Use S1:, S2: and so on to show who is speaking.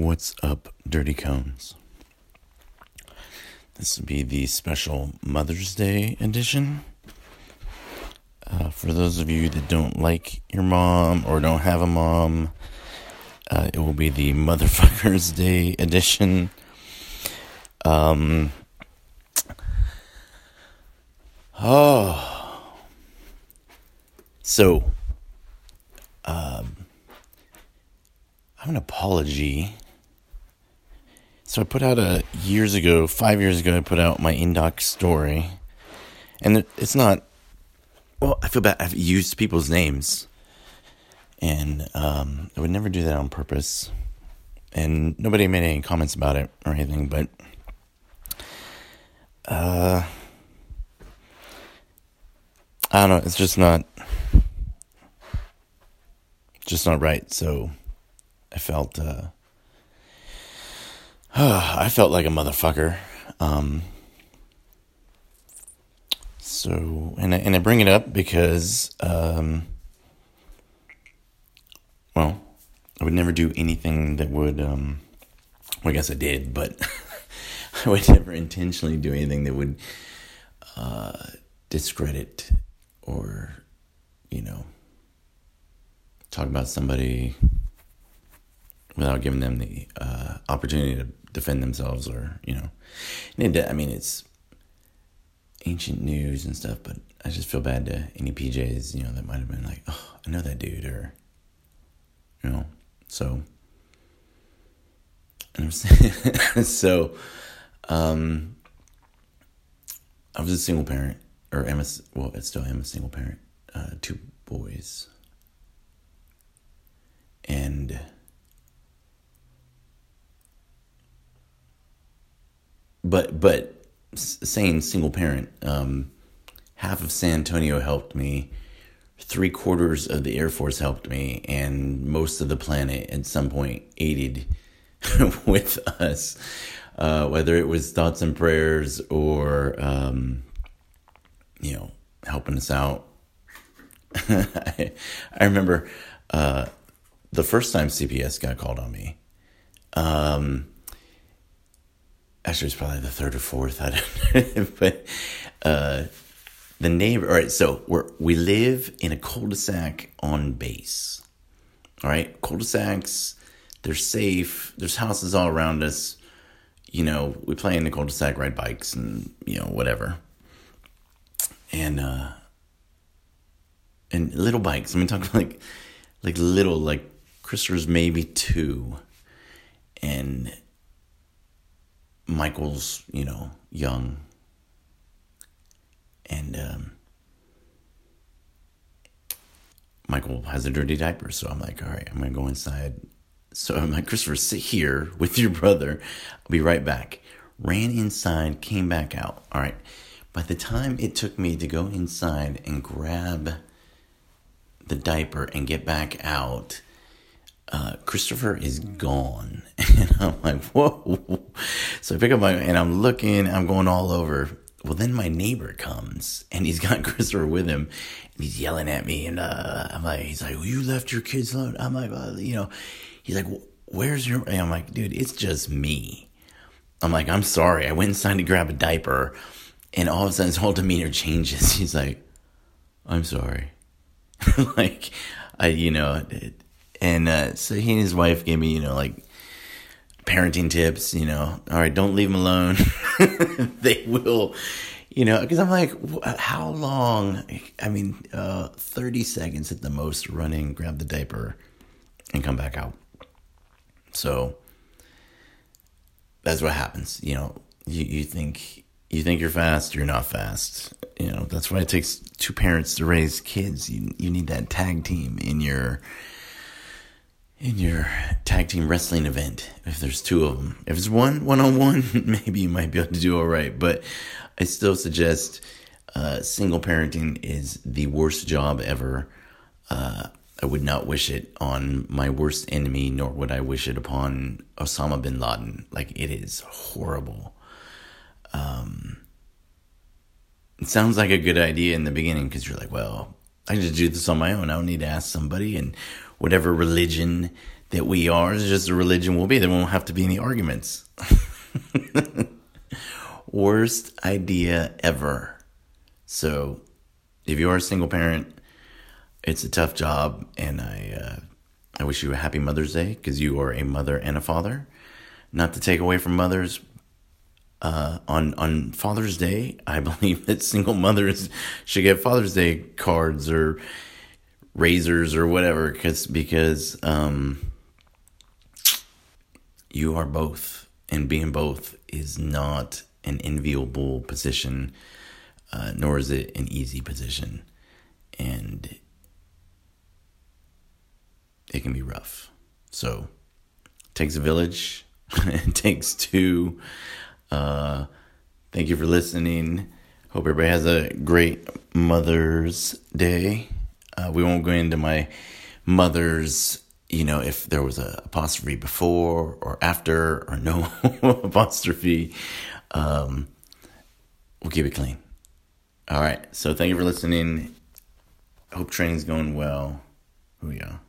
S1: What's up, Dirty Cones? This will be the special Mother's Day edition. Uh, for those of you that don't like your mom or don't have a mom, uh, it will be the Motherfuckers Day edition. Um. Oh. So, um, I have an apology. So I put out a years ago, five years ago, I put out my Indoc story, and it's not. Well, I feel bad. I've used people's names, and um, I would never do that on purpose. And nobody made any comments about it or anything, but uh, I don't know. It's just not, just not right. So I felt uh, I felt like a motherfucker. Um, so and I, and I bring it up because um, well, I would never do anything that would um, well, I guess I did, but I would never intentionally do anything that would uh, discredit or you know talk about somebody without giving them the uh, opportunity to defend themselves or you know. And it, i mean it's ancient news and stuff but i just feel bad to any pjs you know that might have been like oh i know that dude or you know. So so um i was a single parent or am a, well it's still am a single parent uh, two boys. And but but saying single parent, um, half of San Antonio helped me, three quarters of the Air Force helped me, and most of the planet at some point aided with us, uh, whether it was thoughts and prayers or um, you know helping us out. I, I remember uh, the first time CPS got called on me. Um, it's probably the third or fourth. I don't know, but uh, the neighbor. All right, so we're we live in a cul-de-sac on base. All right, cul-de-sacs. They're safe. There's houses all around us. You know, we play in the cul-de-sac, ride bikes, and you know whatever. And uh, and little bikes. I mean, talking like like little like Christopher's maybe two, and Michael's, you know, young. And um, Michael has a dirty diaper. So I'm like, all right, I'm going to go inside. So I'm like, Christopher, sit here with your brother. I'll be right back. Ran inside, came back out. All right. By the time it took me to go inside and grab the diaper and get back out, uh, Christopher is gone. And I'm like, whoa. So I pick up my, and I'm looking, I'm going all over. Well, then my neighbor comes and he's got Christopher with him and he's yelling at me. And uh, I'm like, he's like, well, you left your kids alone. I'm like, you know, he's like, where's your, and I'm like, dude, it's just me. I'm like, I'm sorry. I went inside to grab a diaper and all of a sudden his whole demeanor changes. He's like, I'm sorry. like, I, you know, and uh, so he and his wife gave me, you know, like parenting tips, you know, all right, don't leave them alone. they will, you know, because I'm like, how long? I mean, uh, 30 seconds at the most, running, grab the diaper, and come back out. So that's what happens. You know, you, you think you think you're fast, you're not fast. You know, that's why it takes two parents to raise kids. You you need that tag team in your in your tag team wrestling event if there's two of them. If it's one one on one, maybe you might be able to do all right. But I still suggest uh, single parenting is the worst job ever. Uh, I would not wish it on my worst enemy, nor would I wish it upon Osama bin Laden. Like it is horrible. Um, it sounds like a good idea in the beginning because you're like, well, I can just do this on my own. I don't need to ask somebody and whatever religion that we are is just a religion will be. There won't have to be any arguments. Worst idea ever. So, if you are a single parent, it's a tough job, and I uh, I wish you a happy Mother's Day because you are a mother and a father. Not to take away from mothers, uh, on on Father's Day, I believe that single mothers should get Father's Day cards or razors or whatever, because because um, you are both, and being both is not an enviable position, uh, nor is it an easy position, and it can be rough. So, takes a village. it takes two. Uh, thank you for listening. Hope everybody has a great Mother's Day. Uh, we won't go into my mother's, you know, if there was a apostrophe before or after or no apostrophe. Um, we'll keep it clean. All right. So thank you for listening. Hope training's going well. Here we go.